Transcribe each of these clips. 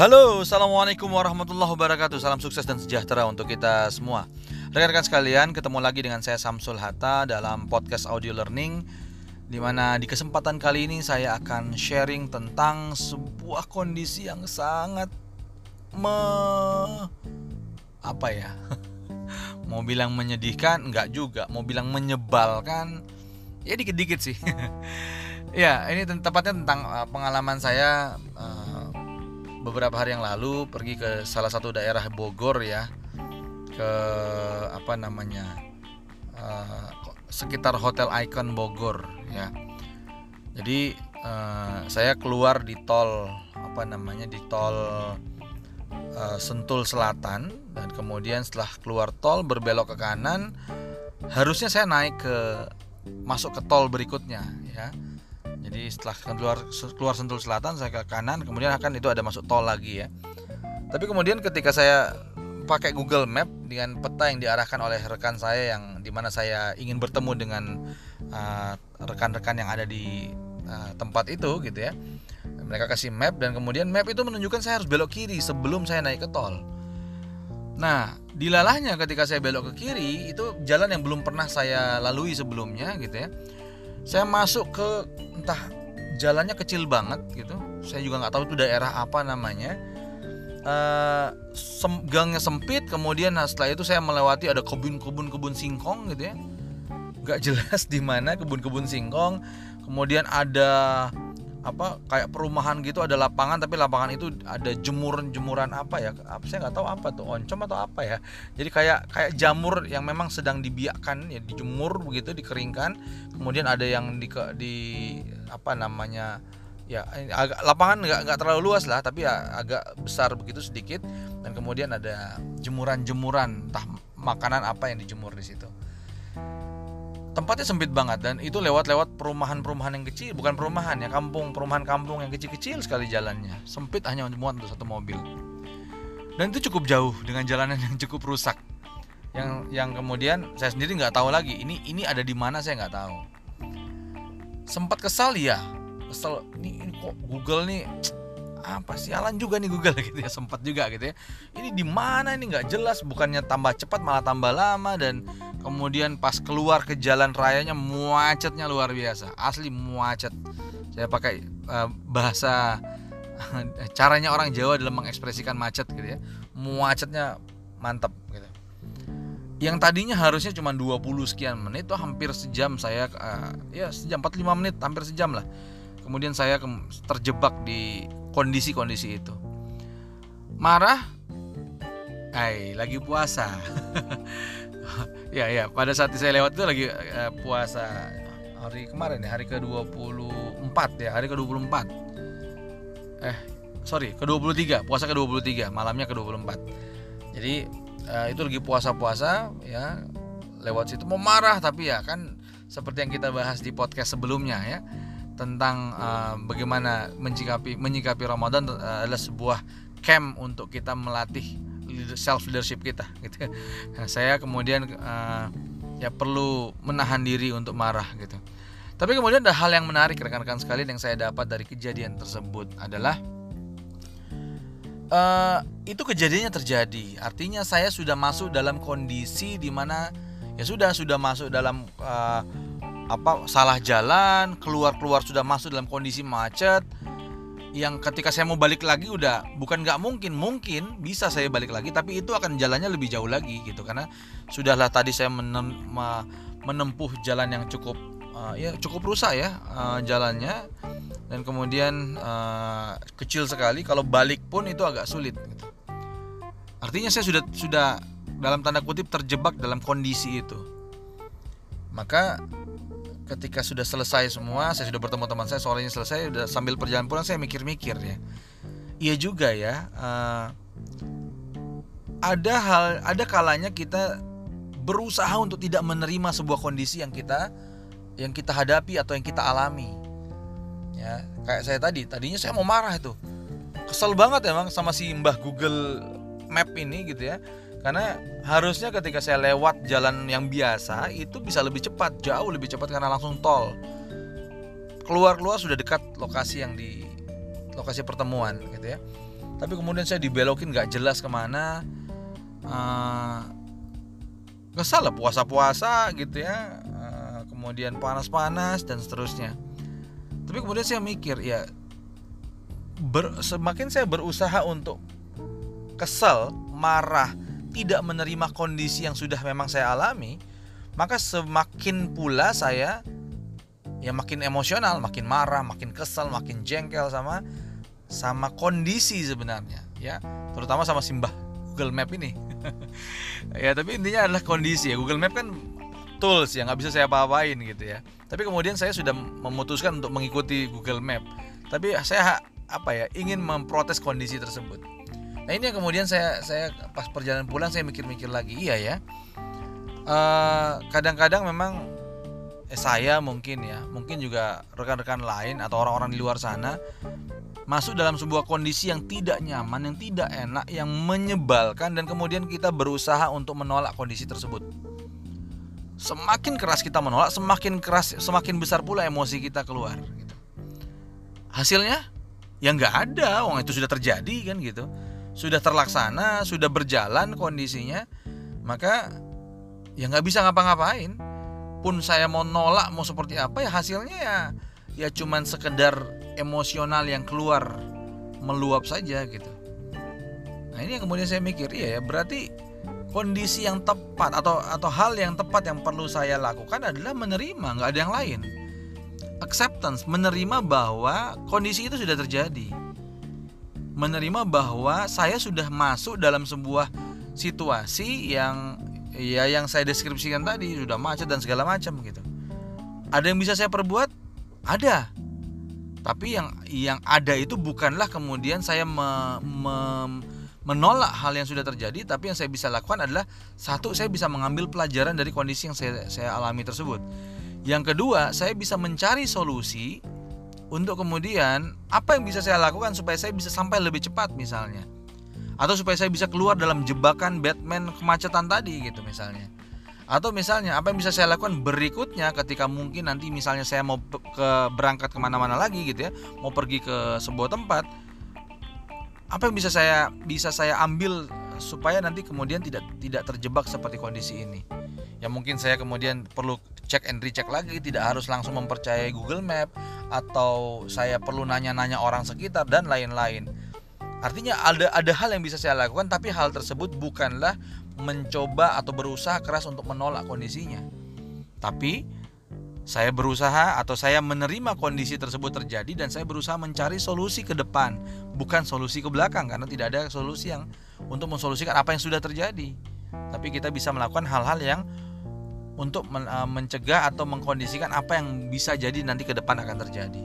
Halo, Assalamualaikum warahmatullahi wabarakatuh Salam sukses dan sejahtera untuk kita semua Rekan-rekan sekalian, ketemu lagi dengan saya Samsul Hatta dalam podcast audio learning Di mana di kesempatan kali ini saya akan sharing tentang sebuah kondisi yang sangat me... Apa ya? Mau bilang menyedihkan? Enggak juga Mau bilang menyebalkan? Ya dikit-dikit sih Ya, ini tepatnya tentang uh, pengalaman saya uh, beberapa hari yang lalu pergi ke salah satu daerah Bogor ya ke apa namanya uh, sekitar Hotel Icon Bogor ya. Jadi uh, saya keluar di tol apa namanya di tol uh, Sentul Selatan. Dan kemudian setelah keluar tol berbelok ke kanan harusnya saya naik ke masuk ke tol berikutnya ya jadi setelah keluar keluar Sentul Selatan saya ke kanan, kemudian akan itu ada masuk tol lagi ya. Tapi kemudian ketika saya pakai Google Map dengan peta yang diarahkan oleh rekan saya yang di mana saya ingin bertemu dengan uh, rekan-rekan uh, yang ada di uh, tempat itu gitu ya. Mereka kasih map dan kemudian map itu menunjukkan saya harus belok kiri sebelum saya naik ke tol. Nah, dilalahnya ketika saya belok ke kiri itu jalan yang belum pernah saya lalui sebelumnya gitu ya saya masuk ke entah jalannya kecil banget gitu. Saya juga nggak tahu itu daerah apa namanya. Uh, sem gangnya sempit kemudian nah, setelah itu saya melewati ada kebun-kebun kebun singkong gitu ya. Nggak jelas di mana kebun-kebun singkong. Kemudian ada apa kayak perumahan gitu ada lapangan tapi lapangan itu ada jemuran-jemuran apa ya? Saya nggak tahu apa tuh oncom atau apa ya? Jadi kayak kayak jamur yang memang sedang dibiakkan ya dijemur begitu dikeringkan. Kemudian ada yang di di apa namanya ya agak lapangan nggak nggak terlalu luas lah tapi ya agak besar begitu sedikit. Dan kemudian ada jemuran-jemuran entah makanan apa yang dijemur di situ tempatnya sempit banget dan itu lewat-lewat perumahan-perumahan yang kecil bukan perumahan ya kampung perumahan kampung yang kecil-kecil sekali jalannya. Sempit hanya muat untuk satu mobil. Dan itu cukup jauh dengan jalanan yang cukup rusak. Yang yang kemudian saya sendiri nggak tahu lagi ini ini ada di mana saya nggak tahu. Sempat kesal ya kesel ini, ini kok Google nih apa sih Alan juga nih Google gitu ya sempat juga gitu ya. Ini di mana ini? Nggak jelas bukannya tambah cepat malah tambah lama dan kemudian pas keluar ke jalan rayanya macetnya luar biasa. Asli macet saya pakai uh, bahasa caranya orang Jawa dalam mengekspresikan macet gitu ya. Macetnya mantap gitu. Yang tadinya harusnya cuma 20 sekian menit itu hampir sejam saya uh, ya sejam 45 menit hampir sejam lah. Kemudian saya terjebak di kondisi-kondisi itu. Marah? Hai, lagi puasa. Ya ya pada saat saya lewat itu lagi uh, puasa hari kemarin ya hari ke-24 ya hari ke-24 eh sorry ke-23 puasa ke-23 malamnya ke-24 jadi uh, itu lagi puasa-puasa ya lewat situ. Mau marah tapi ya kan seperti yang kita bahas di podcast sebelumnya ya tentang uh, bagaimana menyikapi menyikapi Ramadan uh, adalah sebuah camp untuk kita melatih self leadership kita gitu nah, saya kemudian uh, ya perlu menahan diri untuk marah gitu. Tapi kemudian ada hal yang menarik rekan-rekan sekalian yang saya dapat dari kejadian tersebut adalah uh, itu kejadiannya terjadi. Artinya saya sudah masuk dalam kondisi di mana ya sudah sudah masuk dalam uh, apa salah jalan keluar keluar sudah masuk dalam kondisi macet yang ketika saya mau balik lagi udah bukan nggak mungkin mungkin bisa saya balik lagi tapi itu akan jalannya lebih jauh lagi gitu. Karena sudahlah tadi saya menem, menempuh jalan yang cukup uh, ya cukup rusak ya uh, jalannya. Dan kemudian uh, kecil sekali kalau balik pun itu agak sulit gitu. artinya saya sudah sudah dalam tanda kutip terjebak dalam kondisi itu. Maka ketika sudah selesai semua saya sudah bertemu teman saya sorenya selesai udah sambil perjalanan pulang saya mikir-mikir ya. Iya juga ya uh, ada hal ada kalanya kita berusaha untuk tidak menerima sebuah kondisi yang kita yang kita hadapi atau yang kita alami. Ya kayak saya tadi tadinya saya mau marah itu. Kesel banget emang sama si mbah Google Map ini gitu ya karena harusnya ketika saya lewat jalan yang biasa itu bisa lebih cepat jauh lebih cepat karena langsung tol. Keluar keluar sudah dekat lokasi yang di lokasi pertemuan gitu ya. Tapi kemudian saya dibelokin nggak jelas ke mana. Uh, kesal lah puasa-puasa gitu ya. Uh, kemudian panas-panas dan seterusnya. Tapi kemudian saya mikir ya ber, semakin saya berusaha untuk kesal marah tidak menerima kondisi yang sudah memang saya alami maka semakin pula saya ya makin emosional, makin marah, makin kesal, makin jengkel sama sama kondisi sebenarnya, ya. Terutama sama simbah Google Map ini. ya, tapi intinya adalah kondisi ya. Google Map kan tools ya, nggak bisa saya apa-apain gitu ya. Tapi kemudian saya sudah memutuskan untuk mengikuti Google Map. Tapi saya apa ya, ingin memprotes kondisi tersebut. Nah, ini yang kemudian saya saya pas perjalanan pulang saya mikir-mikir lagi, iya ya. Eh, kadang-kadang uh, memang eh, saya mungkin ya, mungkin juga rekan-rekan lain atau orang-orang di luar sana masuk dalam sebuah kondisi yang tidak nyaman, yang tidak enak, yang menyebalkan dan kemudian kita berusaha untuk menolak kondisi tersebut. Semakin keras kita menolak, semakin keras, semakin besar pula emosi kita keluar. Gitu. Hasilnya ya nggak ada, wong itu sudah terjadi kan gitu, sudah terlaksana, sudah berjalan kondisinya, maka ya nggak bisa ngapa-ngapain pun saya mau nolak mau seperti apa ya hasilnya ya ya cuman sekedar emosional yang keluar meluap saja gitu. Nah ini yang kemudian saya mikir iya ya berarti kondisi yang tepat atau atau hal yang tepat yang perlu saya lakukan adalah menerima nggak ada yang lain. Acceptance menerima bahwa kondisi itu sudah terjadi. Menerima bahwa saya sudah masuk dalam sebuah situasi yang ya yang saya deskripsikan tadi sudah macet dan segala macam gitu. Ada yang bisa saya perbuat? Ada. Tapi yang yang ada itu bukanlah kemudian saya me, me, menolak hal yang sudah terjadi tapi yang saya bisa lakukan adalah satu saya bisa mengambil pelajaran dari kondisi yang saya saya alami tersebut. Yang kedua saya bisa mencari solusi untuk kemudian apa yang bisa saya lakukan supaya saya bisa sampai lebih cepat misalnya? Atau supaya saya bisa keluar dalam jebakan Batman kemacetan tadi gitu misalnya? Atau misalnya apa yang bisa saya lakukan berikutnya ketika mungkin nanti misalnya saya mau ke berangkat ke mana-mana lagi gitu ya mau pergi ke sebuah tempat apa yang bisa saya bisa saya ambil supaya nanti kemudian tidak tidak terjebak seperti kondisi ini? Ya mungkin saya kemudian perlu cek and recheck lagi tidak harus langsung mempercayai Google Map atau saya perlu nanya-nanya orang sekitar dan lain-lain Artinya ada ada hal yang bisa saya lakukan tapi hal tersebut bukanlah mencoba atau berusaha keras untuk menolak kondisinya. Tapi saya berusaha atau saya menerima kondisi tersebut terjadi dan saya berusaha mencari solusi ke depan, bukan solusi ke belakang karena tidak ada solusi yang untuk mensolusikan apa yang sudah terjadi. Tapi kita bisa melakukan hal-hal yang untuk eh, mencegah atau mengkondisikan apa yang bisa jadi nanti ke depan akan terjadi.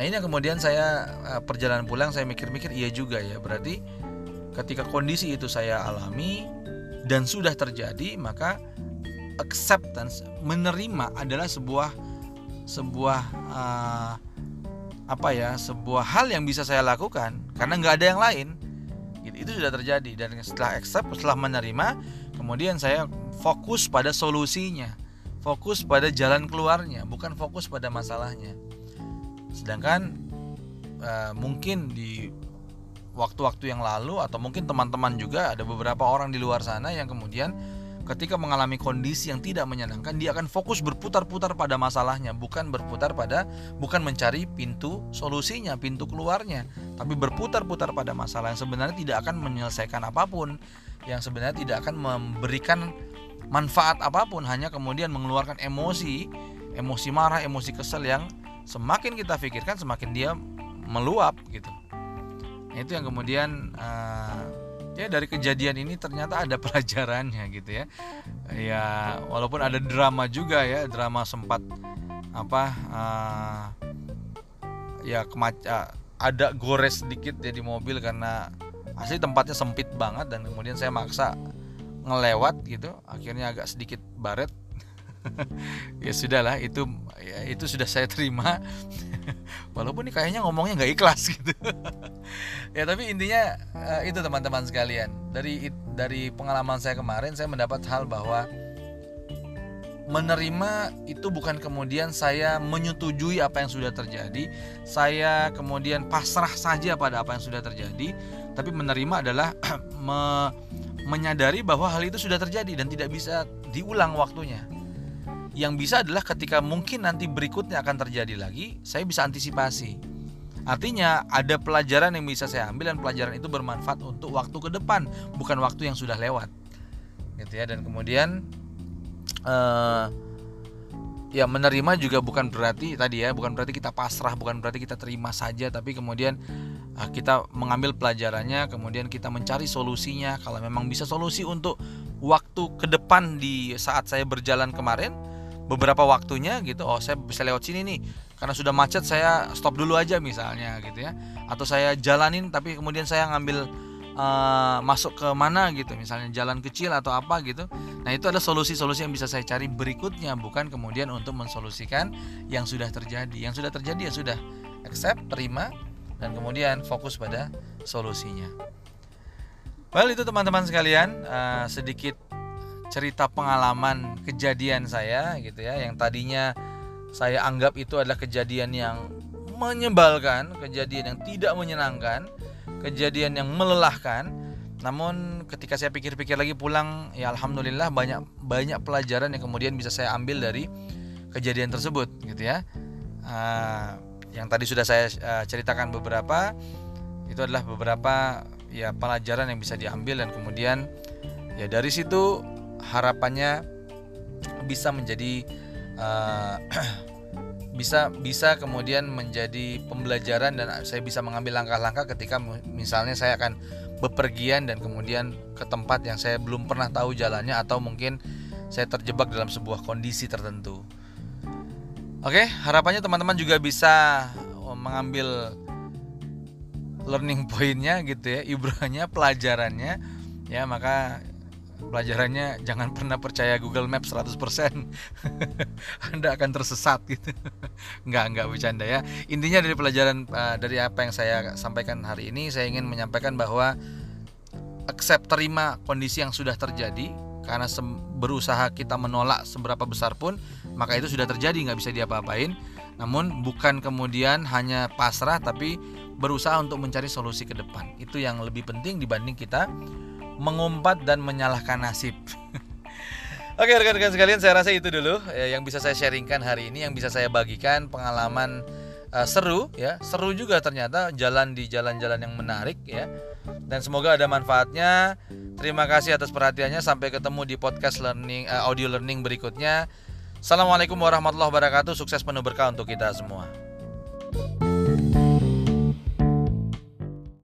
Nah ini kemudian saya eh, perjalanan pulang saya mikir-mikir iya juga ya berarti ketika kondisi itu saya alami dan sudah terjadi maka acceptance menerima adalah sebuah sebuah uh, apa ya sebuah hal yang bisa saya lakukan karena nggak ada yang lain gitu, itu sudah terjadi dan setelah accept setelah menerima kemudian saya fokus pada solusinya. Fokus pada jalan keluarnya bukan fokus pada masalahnya. Sedangkan uh, mungkin di waktu-waktu yang lalu atau mungkin teman-teman juga ada beberapa orang di luar sana yang kemudian ketika mengalami kondisi yang tidak menyenangkan dia akan fokus berputar-putar pada masalahnya bukan berputar pada bukan mencari pintu solusinya pintu keluarnya tapi berputar-putar pada masalah yang sebenarnya tidak akan menyelesaikan apa pun yang sebenarnya tidak akan memberikan manfaat apa pun hanya kemudian mengeluarkan emosi emosi marah emosi kesel yang semakin kita pikirkan semakin dia meluap gitu. Itu yang kemudian uh, ya dari kejadian ini ternyata ada pelajarannya gitu ya. Ya walaupun ada drama juga ya drama sempat apa uh, ya kemaca ada gores sedikit ya di mobil karena asli tempatnya sempit banget dan kemudian saya maksa ngelewat gitu akhirnya agak sedikit baret. Ya sudahlah itu ya, itu sudah saya terima. Walaupun ini kayaknya ngomongnya nggak ikhlas gitu. Ya tapi intinya uh, itu teman-teman sekalian. Dari dari pengalaman saya kemarin saya mendapat hal bahwa menerima itu bukan kemudian saya menyetujui apa yang sudah terjadi, saya kemudian pasrah saja pada apa yang sudah terjadi, tapi menerima adalah me menyadari bahwa hal itu sudah terjadi dan tidak bisa diulang waktunya. Yang bisa adalah ketika mungkin nanti berikutnya akan terjadi lagi, saya bisa antisipasi. Artinya ada pelajaran yang bisa saya ambil dan pelajaran itu bermanfaat untuk waktu ke depan, bukan waktu yang sudah lewat. Gitu ya dan kemudian uh, ya menerima juga bukan berarti tadi ya bukan berarti kita pasrah bukan berarti kita terima saja tapi kemudian kita mengambil pelajarannya kemudian kita mencari solusinya. Kalau memang bisa solusi untuk waktu ke depan di saat saya berjalan kemarin beberapa waktunya gitu oh saya bisa lewat sini nih. Karena sudah macet saya stop dulu aja misalnya gitu ya. Atau saya jalanin tapi kemudian saya ngambil uh, masuk ke mana gitu. Misalnya jalan kecil atau apa gitu. Nah itu ada solusi-solusi yang bisa saya cari berikutnya bukan kemudian untuk mensolusikan yang sudah terjadi. Yang sudah terjadi ya sudah accept terima dan kemudian fokus pada solusinya. Well itu teman-teman sekalian uh, sedikit cerita pengalaman kejadian saya gitu ya yang tadinya saya anggap itu adalah kejadian yang menyebalkan, kejadian yang tidak menyenangkan, kejadian yang melelahkan. Namun ketika saya pikir-pikir lagi pulang ya alhamdulillah banyak banyak pelajaran yang kemudian bisa saya ambil dari kejadian tersebut gitu ya. Uh, yang tadi sudah saya uh, ceritakan beberapa itu adalah beberapa ya pelajaran yang bisa diambil dan kemudian ya dari situ harapannya bisa menjadi uh, bisa bisa kemudian menjadi pembelajaran dan saya bisa mengambil langkah-langkah ketika misalnya saya akan bepergian dan kemudian ke tempat yang saya belum pernah tahu jalannya atau mungkin saya terjebak dalam sebuah kondisi tertentu. Oke, harapannya teman-teman juga bisa oh, mengambil learning pointnya gitu ya, ibrahnya, pelajarannya. Ya maka pelajarannya jangan pernah percaya Google Maps 100% Anda akan tersesat gitu. Nggak nggak bercanda ya. Intinya dari pelajaran uh, dari apa yang saya sampaikan hari ini saya ingin menyampaikan bahwa accept terima kondisi yang sudah terjadi karena berusaha kita menolak seberapa besar pun maka itu sudah terjadi nggak bisa diapa-apain. Namun bukan kemudian hanya pasrah tapi berusaha untuk mencari solusi ke depan. Itu yang lebih penting dibanding kita mengumpat dan menyalahkan nasib. Oke rekan-rekan sekalian saya rasa itu dulu ya, yang bisa saya sharingkan hari ini yang bisa saya bagikan pengalaman uh, seru ya. Seru juga ternyata jalan di jalan-jalan yang menarik ya dan semoga ada manfaatnya. Terima kasih atas perhatiannya. Sampai ketemu di podcast learning uh, audio learning berikutnya. Assalamualaikum warahmatullahi wabarakatuh. Sukses penuh berkah untuk kita semua